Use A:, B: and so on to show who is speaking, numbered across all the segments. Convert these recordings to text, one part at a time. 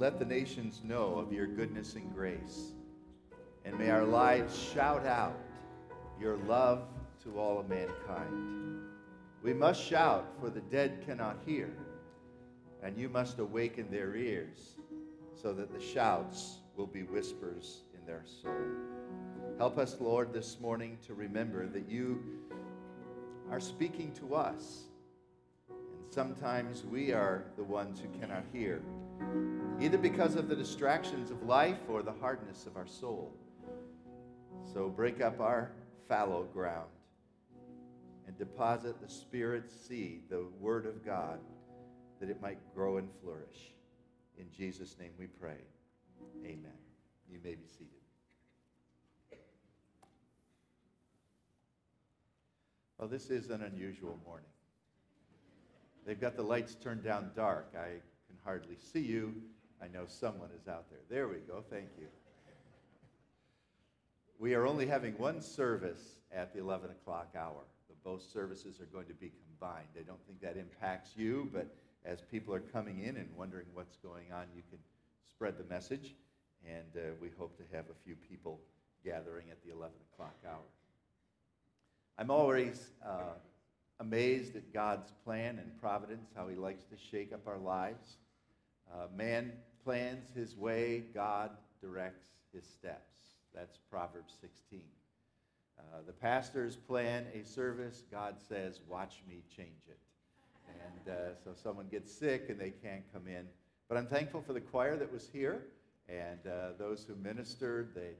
A: let the nations know of your goodness and grace. And may our lives shout out your love to all of mankind. We must shout, for the dead cannot hear, and you must awaken their ears so that the shouts will be whispers in their soul. Help us, Lord, this morning to remember that you are speaking to us. And sometimes we are the ones who cannot hear, either because of the distractions of life or the hardness of our soul. So break up our fallow ground and deposit the Spirit's seed, the Word of God, that it might grow and flourish. In Jesus' name we pray. Amen. You may be seated. Well, this is an unusual morning. They've got the lights turned down dark. I can hardly see you. I know someone is out there. There we go. Thank you. We are only having one service at the 11 o'clock hour. The, both services are going to be combined. I don't think that impacts you, but as people are coming in and wondering what's going on, you can spread the message. And uh, we hope to have a few people gathering at the 11 o'clock hour. I'm always uh, amazed at God's plan and providence, how He likes to shake up our lives. Uh, man plans his way, God directs his steps. That's Proverbs 16. Uh, the pastors plan a service, God says, Watch me change it. And uh, so someone gets sick and they can't come in. But I'm thankful for the choir that was here and uh, those who ministered. They,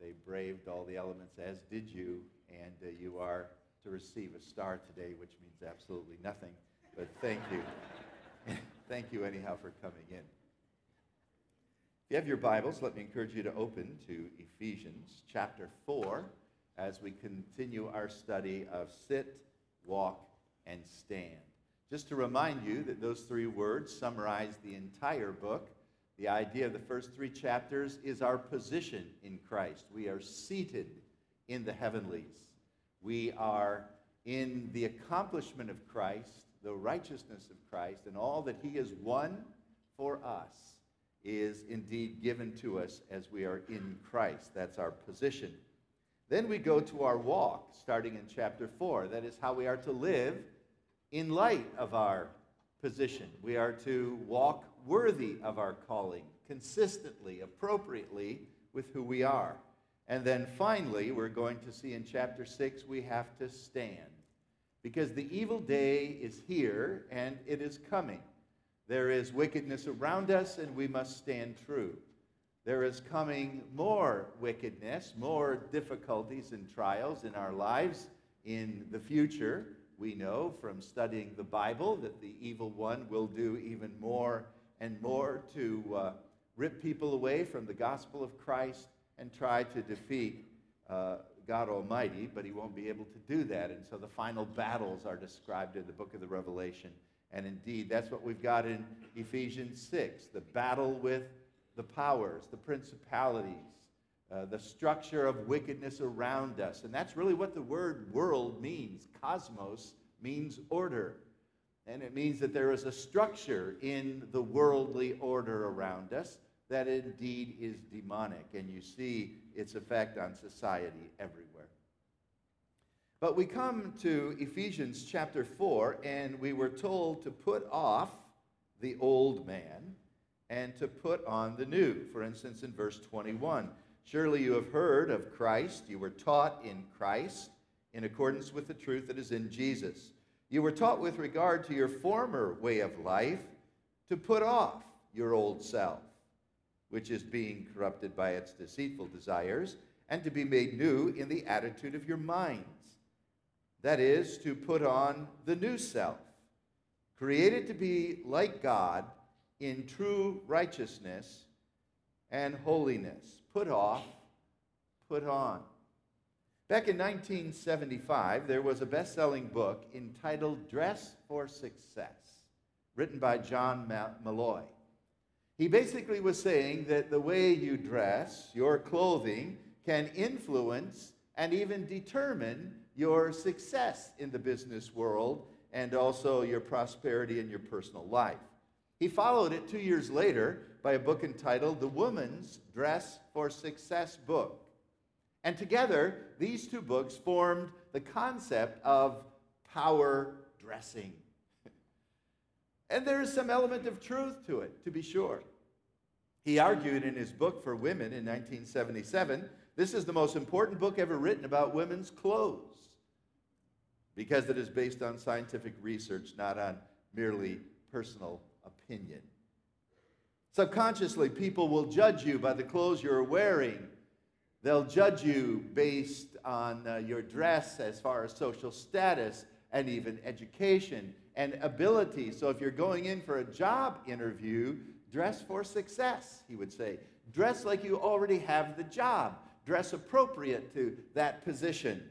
A: they braved all the elements, as did you and uh, you are to receive a star today, which means absolutely nothing. But thank you. thank you, anyhow, for coming in. You have your Bibles, let me encourage you to open to Ephesians chapter 4 as we continue our study of sit, walk, and stand. Just to remind you that those three words summarize the entire book. The idea of the first three chapters is our position in Christ. We are seated in the heavenlies. We are in the accomplishment of Christ, the righteousness of Christ, and all that He has won for us is indeed given to us as we are in Christ. That's our position. Then we go to our walk, starting in chapter 4. That is how we are to live in light of our position. We are to walk worthy of our calling, consistently, appropriately with who we are. And then finally, we're going to see in chapter 6, we have to stand. Because the evil day is here and it is coming. There is wickedness around us, and we must stand true. There is coming more wickedness, more difficulties and trials in our lives in the future. We know from studying the Bible that the evil one will do even more and more to uh, rip people away from the gospel of Christ and try to defeat uh, God Almighty, but he won't be able to do that. And so the final battles are described in the book of the Revelation. And indeed, that's what we've got in Ephesians 6 the battle with the powers, the principalities, uh, the structure of wickedness around us. And that's really what the word world means. Cosmos means order. And it means that there is a structure in the worldly order around us that indeed is demonic, and you see its effect on society everywhere. But we come to Ephesians chapter 4, and we were told to put off the old man and to put on the new. For instance, in verse 21, surely you have heard of Christ, you were taught in Christ in accordance with the truth that is in Jesus. You were taught with regard to your former way of life to put off your old self which is being corrupted by its deceitful desires, and to be made new in the attitude of your minds. That is, to put on the new self, created to be like God in true righteousness and holiness. Put off, put on. Back in 1975, there was a best selling book entitled Dress for Success, written by John Molloy. He basically was saying that the way you dress, your clothing, can influence and even determine your success in the business world and also your prosperity in your personal life. He followed it two years later by a book entitled The Woman's Dress for Success book. And together, these two books formed the concept of power dressing. and there is some element of truth to it, to be sure. He argued in his book for women in 1977 this is the most important book ever written about women's clothes because it is based on scientific research, not on merely personal opinion. Subconsciously, people will judge you by the clothes you're wearing. They'll judge you based on uh, your dress as far as social status and even education and ability. So, if you're going in for a job interview, dress for success, he would say. Dress like you already have the job dress appropriate to that position.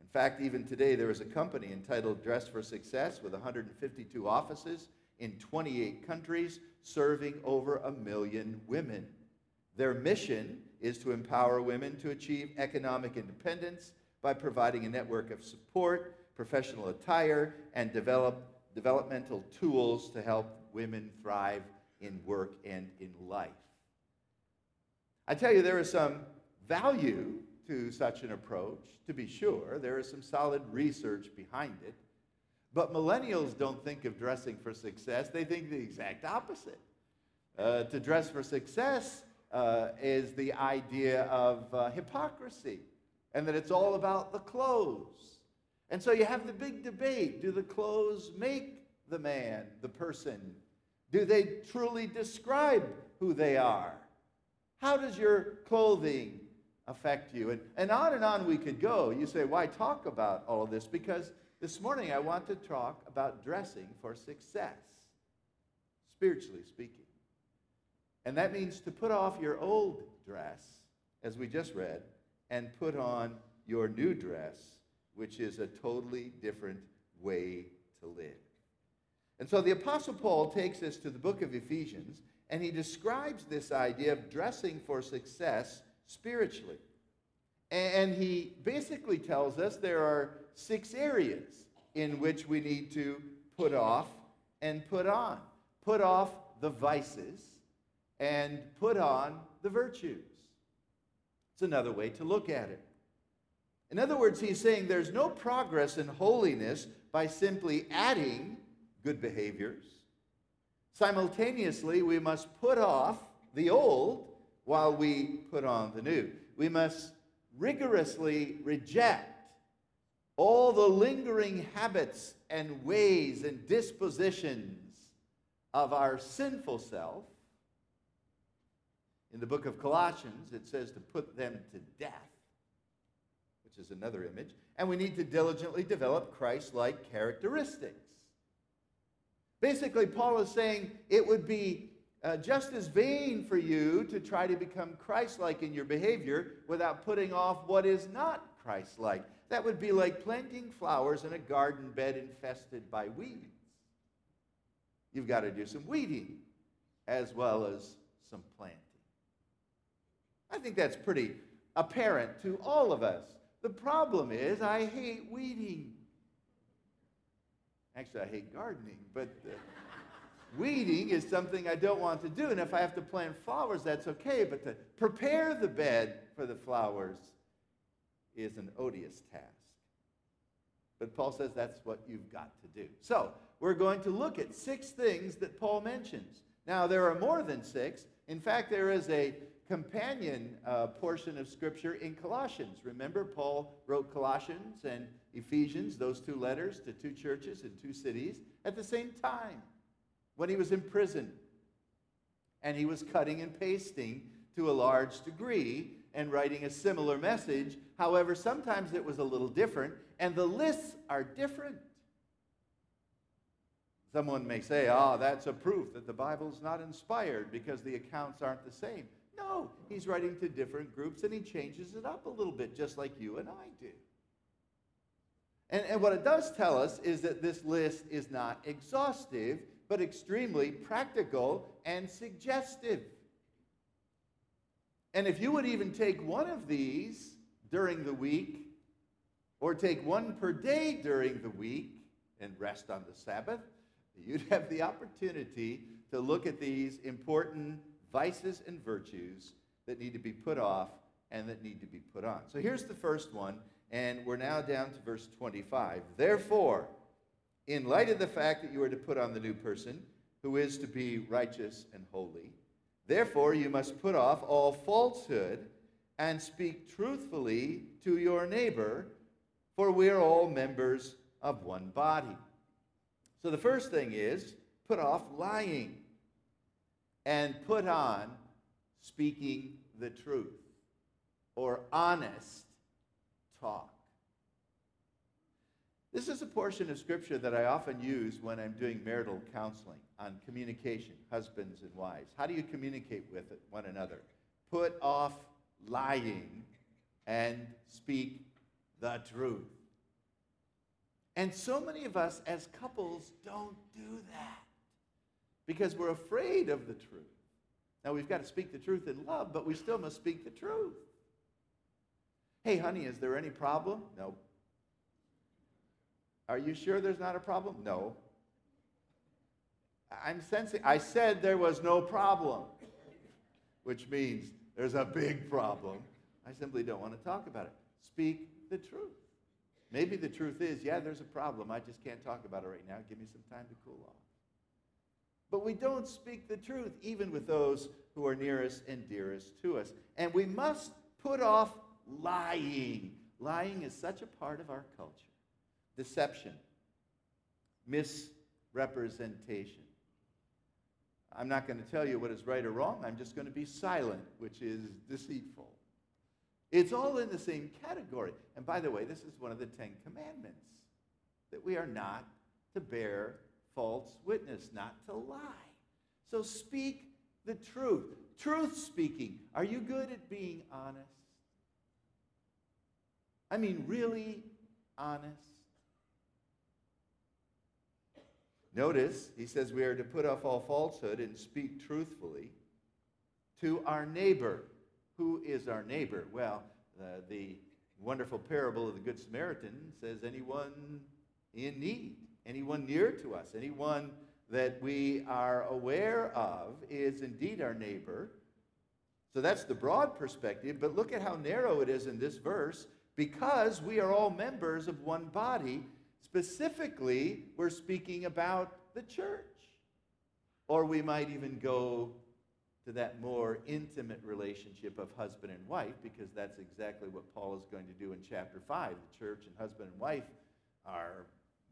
A: In fact, even today, there is a company entitled Dress for Success with 152 offices in 28 countries, serving over a million women. Their mission is to empower women to achieve economic independence by providing a network of support, professional attire, and develop developmental tools to help women thrive in work and in life. I tell you, there is some value to such an approach, to be sure. There is some solid research behind it. But millennials don't think of dressing for success, they think the exact opposite. Uh, to dress for success uh, is the idea of uh, hypocrisy, and that it's all about the clothes. And so you have the big debate do the clothes make the man, the person? Do they truly describe who they are? How does your clothing affect you? And, and on and on we could go. You say, why talk about all of this? Because this morning I want to talk about dressing for success, spiritually speaking. And that means to put off your old dress, as we just read, and put on your new dress, which is a totally different way to live. And so the Apostle Paul takes us to the book of Ephesians, and he describes this idea of dressing for success spiritually. And he basically tells us there are six areas in which we need to put off and put on. Put off the vices and put on the virtues. It's another way to look at it. In other words, he's saying there's no progress in holiness by simply adding good behaviors Simultaneously, we must put off the old while we put on the new. We must rigorously reject all the lingering habits and ways and dispositions of our sinful self. In the book of Colossians, it says to put them to death, which is another image. And we need to diligently develop Christ like characteristics. Basically, Paul is saying it would be uh, just as vain for you to try to become Christ like in your behavior without putting off what is not Christ like. That would be like planting flowers in a garden bed infested by weeds. You've got to do some weeding as well as some planting. I think that's pretty apparent to all of us. The problem is, I hate weeding. Actually, I hate gardening, but uh, weeding is something I don't want to do. And if I have to plant flowers, that's okay. But to prepare the bed for the flowers is an odious task. But Paul says that's what you've got to do. So we're going to look at six things that Paul mentions. Now, there are more than six. In fact, there is a companion uh, portion of Scripture in Colossians. Remember, Paul wrote Colossians and Ephesians, those two letters to two churches in two cities, at the same time when he was in prison. And he was cutting and pasting to a large degree and writing a similar message. However, sometimes it was a little different, and the lists are different. Someone may say, ah, oh, that's a proof that the Bible's not inspired because the accounts aren't the same. No, he's writing to different groups and he changes it up a little bit, just like you and I do. And, and what it does tell us is that this list is not exhaustive, but extremely practical and suggestive. And if you would even take one of these during the week, or take one per day during the week and rest on the Sabbath, you'd have the opportunity to look at these important vices and virtues that need to be put off and that need to be put on. So here's the first one, and we're now down to verse 25. Therefore, in light of the fact that you are to put on the new person, who is to be righteous and holy, therefore you must put off all falsehood and speak truthfully to your neighbor, for we are all members of one body. So the first thing is put off lying and put on speaking the truth or honest talk. This is a portion of scripture that I often use when I'm doing marital counseling on communication, husbands and wives. How do you communicate with one another? Put off lying and speak the truth. And so many of us as couples don't do that because we're afraid of the truth. Now, we've got to speak the truth in love, but we still must speak the truth. Hey, honey, is there any problem? No. Are you sure there's not a problem? No. I'm sensing, I said there was no problem, which means there's a big problem. I simply don't want to talk about it. Speak the truth. Maybe the truth is, yeah, there's a problem. I just can't talk about it right now. Give me some time to cool off. But we don't speak the truth, even with those who are nearest and dearest to us. And we must put off lying. Lying is such a part of our culture. Deception, misrepresentation. I'm not going to tell you what is right or wrong. I'm just going to be silent, which is deceitful. It's all in the same category. And by the way, this is one of the Ten Commandments that we are not to bear false witness, not to lie. So speak the truth. Truth speaking. Are you good at being honest? I mean, really honest? Notice, he says we are to put off all falsehood and speak truthfully to our neighbor. Who is our neighbor? Well, uh, the wonderful parable of the Good Samaritan says anyone in need, anyone near to us, anyone that we are aware of is indeed our neighbor. So that's the broad perspective, but look at how narrow it is in this verse. Because we are all members of one body, specifically, we're speaking about the church. Or we might even go to that more intimate relationship of husband and wife, because that's exactly what Paul is going to do in chapter 5. The church and husband and wife are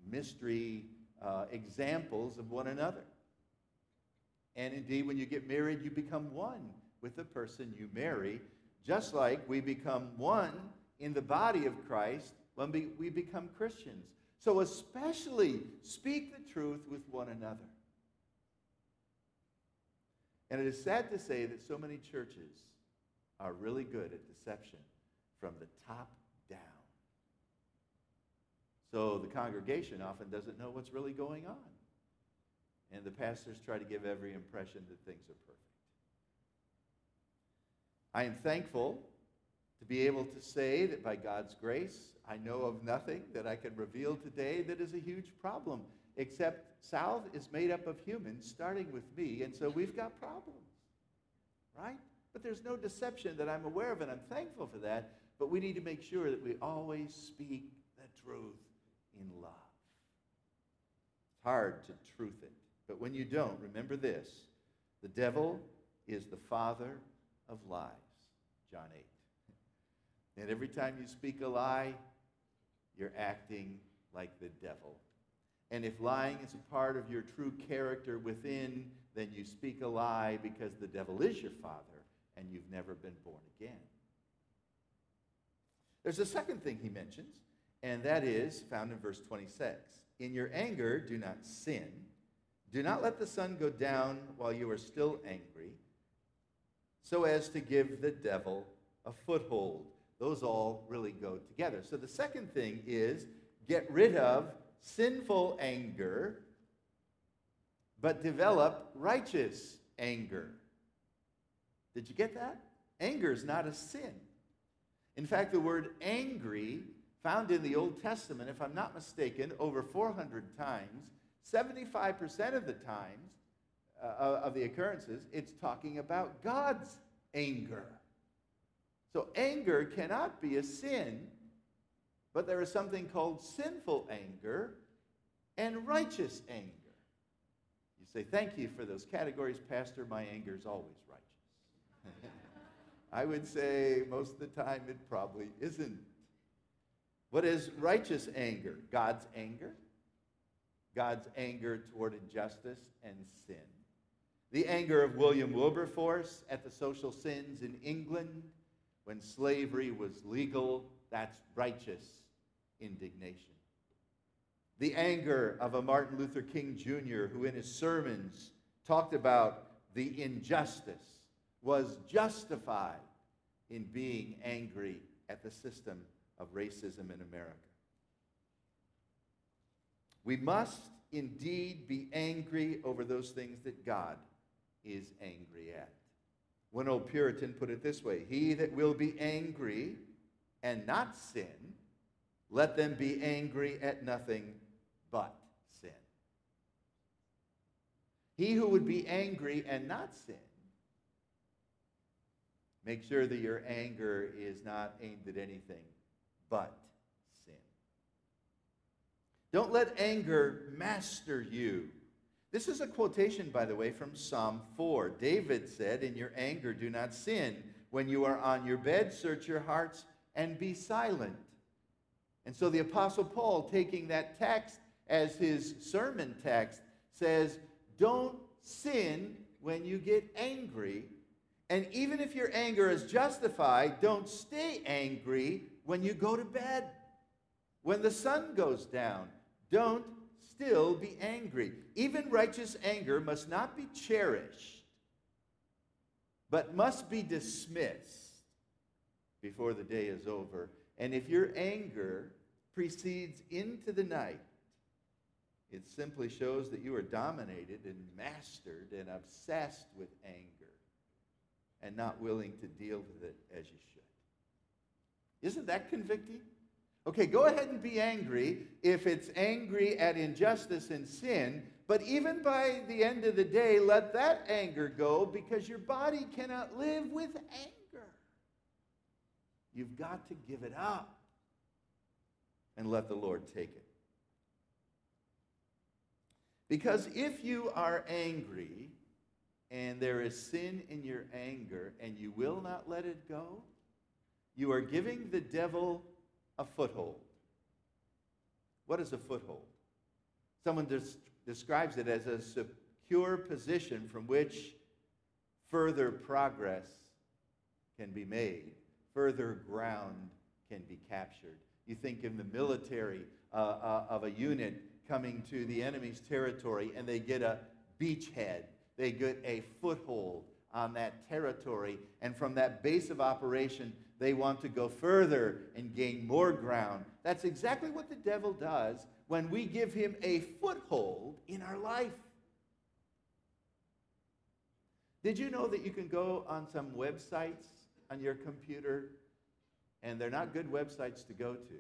A: mystery uh, examples of one another. And indeed, when you get married, you become one with the person you marry, just like we become one in the body of Christ when we become Christians. So, especially speak the truth with one another. And it is sad to say that so many churches are really good at deception from the top. So the congregation often doesn't know what's really going on. And the pastors try to give every impression that things are perfect. I am thankful to be able to say that by God's grace, I know of nothing that I can reveal today that is a huge problem except South is made up of humans, starting with me, and so we've got problems, right? But there's no deception that I'm aware of, and I'm thankful for that. But we need to make sure that we always speak the truth in love. It's hard to truth it, but when you don't, remember this the devil is the father of lies. John 8. And every time you speak a lie, you're acting like the devil. And if lying is a part of your true character within, then you speak a lie because the devil is your father and you've never been born again. There's a second thing he mentions, and that is found in verse 26. In your anger, do not sin. Do not let the sun go down while you are still angry, so as to give the devil a foothold. Those all really go together. So the second thing is get rid of sinful anger, but develop righteous anger. Did you get that? Anger is not a sin. In fact, the word angry, found in the Old Testament, if I'm not mistaken, over 400 times, 75% of the times, uh, of the occurrences, it's talking about God's anger. So anger cannot be a sin, but there is something called sinful anger and righteous anger. You say, Thank you for those categories, Pastor. My anger is always righteous. I would say most of the time it probably isn't. What is righteous anger? God's anger. God's anger toward injustice and sin. The anger of William Wilberforce at the social sins in England when slavery was legal, that's righteous indignation. The anger of a Martin Luther King Jr., who in his sermons talked about the injustice, was justified in being angry at the system of racism in America. We must indeed be angry over those things that God is angry at. One old Puritan put it this way He that will be angry and not sin, let them be angry at nothing but sin. He who would be angry and not sin, make sure that your anger is not aimed at anything but sin. Don't let anger master you. This is a quotation, by the way, from Psalm 4. David said, In your anger, do not sin. When you are on your bed, search your hearts and be silent. And so the Apostle Paul, taking that text as his sermon text, says, Don't sin when you get angry. And even if your anger is justified, don't stay angry when you go to bed. When the sun goes down, don't still be angry. Even righteous anger must not be cherished, but must be dismissed before the day is over. And if your anger precedes into the night, it simply shows that you are dominated and mastered and obsessed with anger and not willing to deal with it as you should. Isn't that convicting? Okay, go ahead and be angry if it's angry at injustice and sin, but even by the end of the day, let that anger go because your body cannot live with anger. You've got to give it up and let the Lord take it. Because if you are angry and there is sin in your anger and you will not let it go, you are giving the devil a foothold. What is a foothold? Someone des- describes it as a secure position from which further progress can be made, further ground can be captured. You think in the military uh, uh, of a unit coming to the enemy's territory and they get a beachhead, they get a foothold on that territory, and from that base of operation, they want to go further and gain more ground. That's exactly what the devil does when we give him a foothold in our life. Did you know that you can go on some websites on your computer and they're not good websites to go to?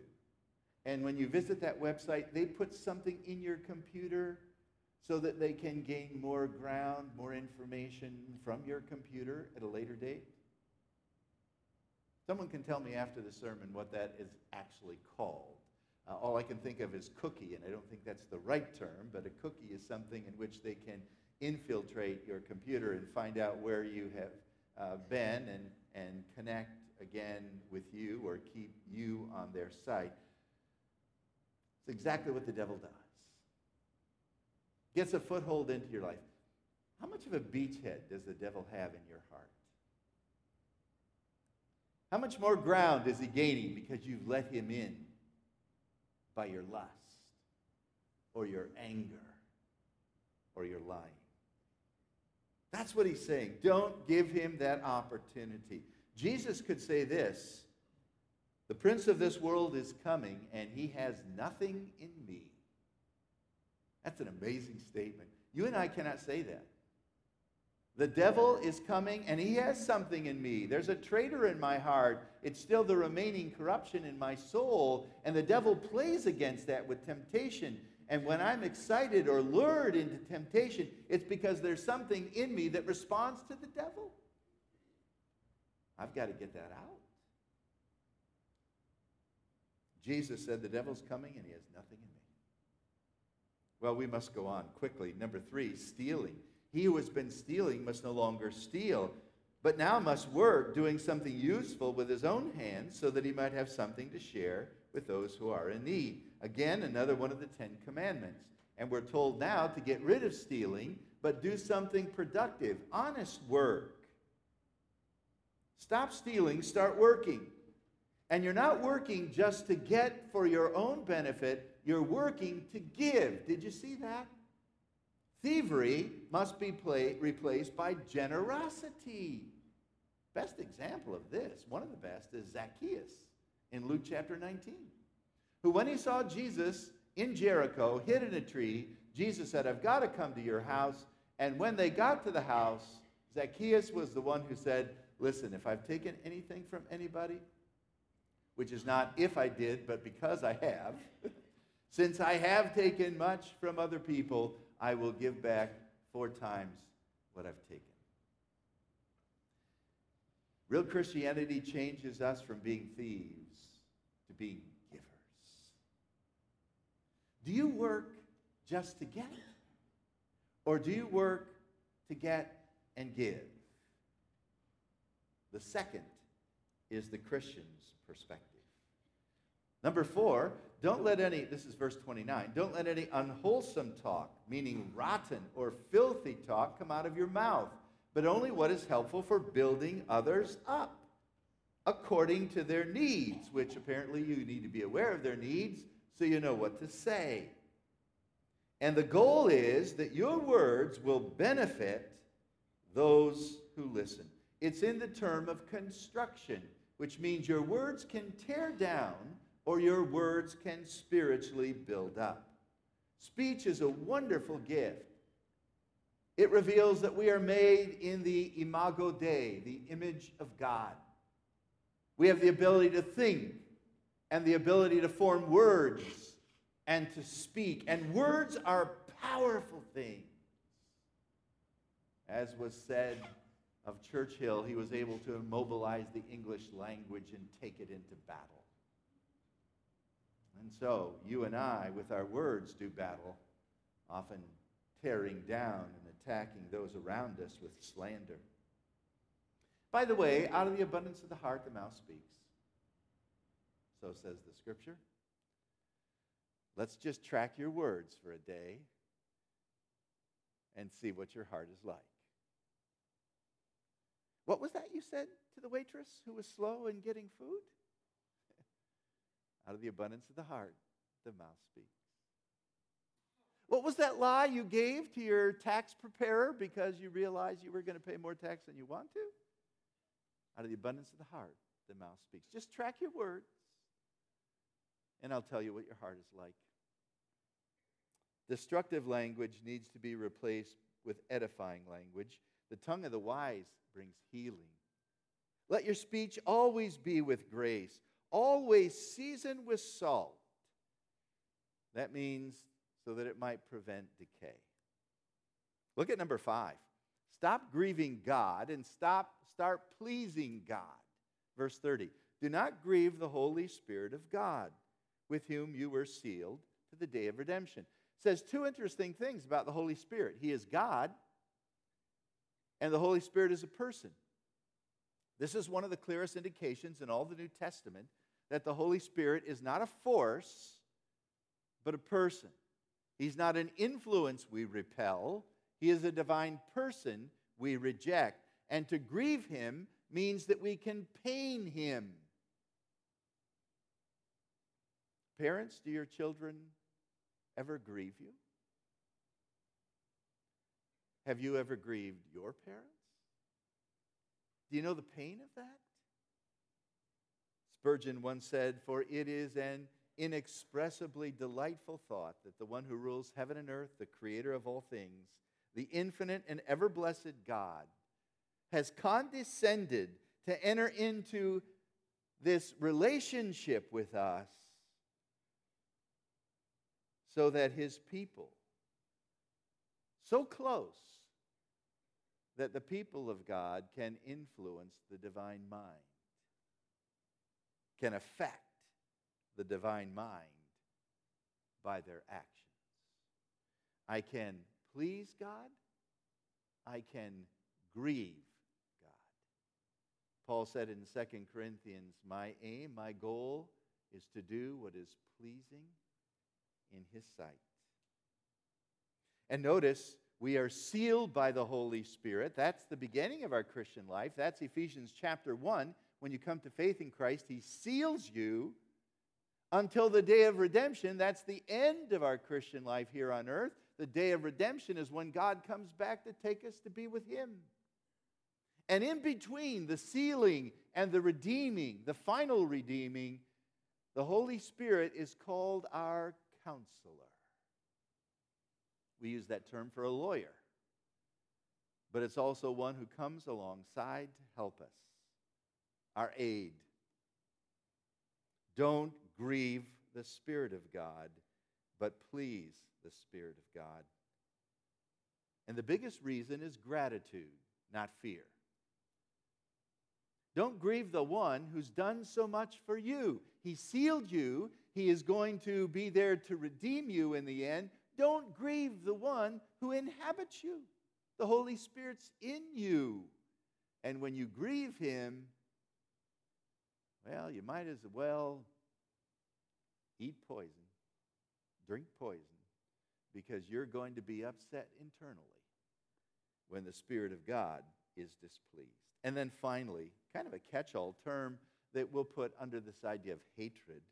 A: And when you visit that website, they put something in your computer so that they can gain more ground, more information from your computer at a later date? Someone can tell me after the sermon what that is actually called. Uh, all I can think of is cookie, and I don't think that's the right term, but a cookie is something in which they can infiltrate your computer and find out where you have uh, been and, and connect again with you or keep you on their site. It's exactly what the devil does. Gets a foothold into your life. How much of a beachhead does the devil have in your heart? How much more ground is he gaining because you've let him in by your lust or your anger or your lying? That's what he's saying. Don't give him that opportunity. Jesus could say this The prince of this world is coming, and he has nothing in me. That's an amazing statement. You and I cannot say that. The devil is coming and he has something in me. There's a traitor in my heart. It's still the remaining corruption in my soul. And the devil plays against that with temptation And when I'm excited or lured into temptation, it's because there's something in me that responds to the devil. I've got to get that out. Jesus said, The devil's coming and he has nothing in me. Well, we must go on quickly. Number three, stealing. He who has been stealing must no longer steal, but now must work, doing something useful with his own hands, so that he might have something to share with those who are in need. Again, another one of the Ten Commandments. And we're told now to get rid of stealing, but do something productive, honest work. Stop stealing, start working. And you're not working just to get for your own benefit, you're working to give. Did you see that? Thievery must be play, replaced by generosity. Best example of this, one of the best, is Zacchaeus in Luke chapter 19, who, when he saw Jesus in Jericho, hid in a tree, Jesus said, I've got to come to your house. And when they got to the house, Zacchaeus was the one who said, Listen, if I've taken anything from anybody, which is not if I did, but because I have, since I have taken much from other people, I will give back four times what I've taken. Real Christianity changes us from being thieves to being givers. Do you work just to get? Or do you work to get and give? The second is the Christian's perspective. Number four, don't let any, this is verse 29, don't let any unwholesome talk, meaning rotten or filthy talk, come out of your mouth, but only what is helpful for building others up according to their needs, which apparently you need to be aware of their needs so you know what to say. And the goal is that your words will benefit those who listen. It's in the term of construction, which means your words can tear down or your words can spiritually build up. Speech is a wonderful gift. It reveals that we are made in the imago Dei, the image of God. We have the ability to think and the ability to form words and to speak. And words are powerful things. As was said of Churchill, he was able to immobilize the English language and take it into battle. And so, you and I, with our words, do battle, often tearing down and attacking those around us with slander. By the way, out of the abundance of the heart, the mouth speaks. So says the scripture. Let's just track your words for a day and see what your heart is like. What was that you said to the waitress who was slow in getting food? Out of the abundance of the heart, the mouth speaks. What was that lie you gave to your tax preparer because you realized you were going to pay more tax than you want to? Out of the abundance of the heart, the mouth speaks. Just track your words, and I'll tell you what your heart is like. Destructive language needs to be replaced with edifying language. The tongue of the wise brings healing. Let your speech always be with grace, always seasoned with salt. That means so that it might prevent decay. Look at number five. Stop grieving God and stop start pleasing God. Verse 30. Do not grieve the Holy Spirit of God, with whom you were sealed to the day of redemption. It says two interesting things about the Holy Spirit. He is God, and the Holy Spirit is a person. This is one of the clearest indications in all the New Testament that the Holy Spirit is not a force, but a person. He's not an influence we repel, He is a divine person we reject. And to grieve him means that we can pain him. Parents, do your children ever grieve you? Have you ever grieved your parents? Do you know the pain of that? Spurgeon once said, For it is an inexpressibly delightful thought that the one who rules heaven and earth, the creator of all things, the infinite and ever blessed God, has condescended to enter into this relationship with us so that his people, so close that the people of God can influence the divine mind, can affect the divine mind by their actions. I can please God, I can grieve God. Paul said in 2 Corinthians, My aim, my goal is to do what is pleasing in his sight. And notice, we are sealed by the Holy Spirit. That's the beginning of our Christian life. That's Ephesians chapter 1. When you come to faith in Christ, He seals you until the day of redemption. That's the end of our Christian life here on earth. The day of redemption is when God comes back to take us to be with Him. And in between the sealing and the redeeming, the final redeeming, the Holy Spirit is called our counselor. We use that term for a lawyer, but it's also one who comes alongside to help us, our aid. Don't grieve the Spirit of God, but please the Spirit of God. And the biggest reason is gratitude, not fear. Don't grieve the one who's done so much for you. He sealed you. He is going to be there to redeem you in the end. Don't grieve the one who inhabits you. The Holy Spirit's in you. And when you grieve him, well, you might as well eat poison, drink poison, because you're going to be upset internally when the Spirit of God is displeased. And then finally, kind of a catch all term that we'll put under this idea of hatred.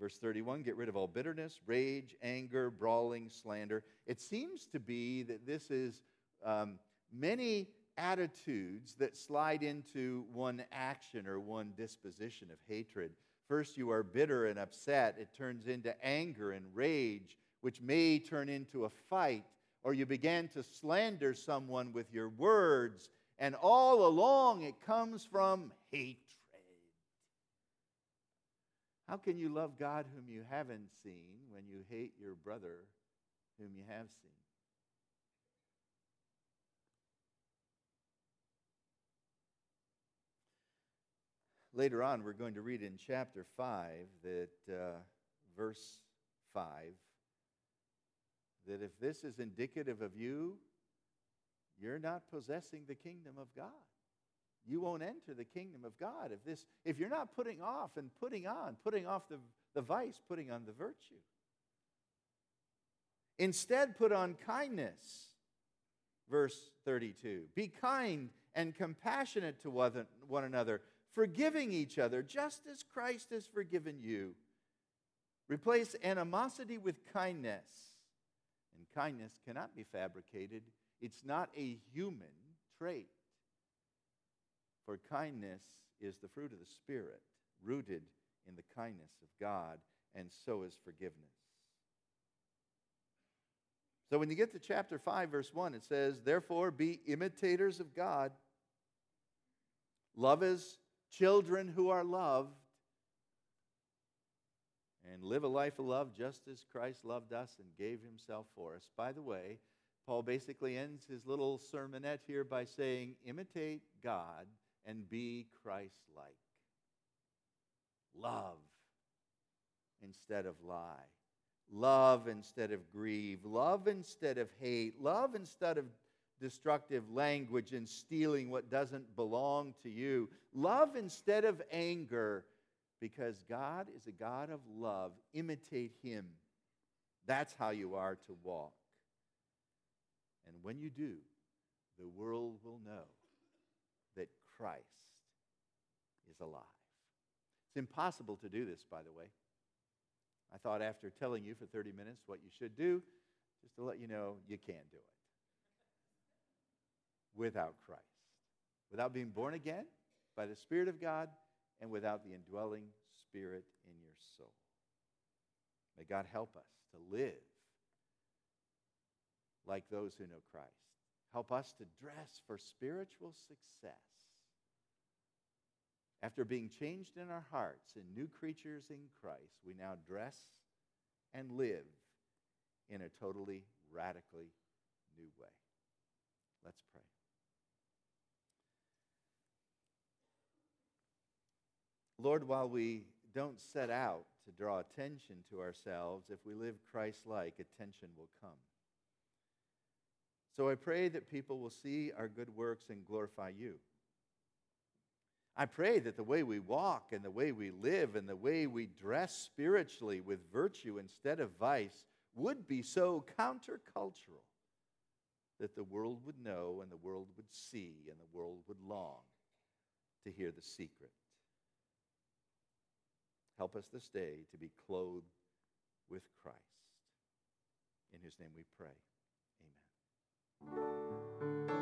A: Verse 31 get rid of all bitterness, rage, anger, brawling, slander. It seems to be that this is um, many attitudes that slide into one action or one disposition of hatred. First, you are bitter and upset. It turns into anger and rage, which may turn into a fight. Or you began to slander someone with your words and all along, it comes from hatred. How can you love God whom you haven't seen when you hate your brother whom you have seen? Later on, we're going to read in chapter 5 that, uh, verse 5, that if this is indicative of you, you're not possessing the kingdom of God. You won't enter the kingdom of God if this if you're not putting off and putting on, putting off the, the vice, putting on the virtue. Instead, put on kindness. Verse 32. Be kind and compassionate to one another, forgiving each other, just as Christ has forgiven you. Replace animosity with kindness. And kindness cannot be fabricated it's not a human trait. For kindness is the fruit of the Spirit, rooted in the kindness of God, and so is forgiveness. So when you get to chapter 5, verse 1, it says, Therefore be imitators of God. Love as children who are loved, and live a life of love just as Christ loved us and gave himself for us. By the way, Paul basically ends his little sermonette here by saying, imitate God and be Christ like. Love instead of lie. Love instead of grieve. Love instead of hate. Love instead of destructive language and stealing what doesn't belong to you. Love instead of anger because God is a God of love. Imitate Him. That's how you are to walk. And when you do, the world will know Christ is alive. It's impossible to do this, by the way. I thought after telling you for 30 minutes what you should do, just to let you know, you can't do it without Christ, without being born again by the Spirit of God, and without the indwelling Spirit in your soul. May God help us to live like those who know Christ. Help us to dress for spiritual success. After being changed in our hearts and new creatures in Christ, we now dress and live in a totally, radically new way. Let's pray. Lord, while we don't set out to draw attention to ourselves, if we live Christ like, attention will come. So I pray that people will see our good works and glorify you. I pray that the way we walk and the way we live and the way we dress spiritually with virtue instead of vice would be so countercultural that the world would know and the world would see and the world would long to hear the secret. Help us this day to be clothed with Christ. In his name we pray. Amen.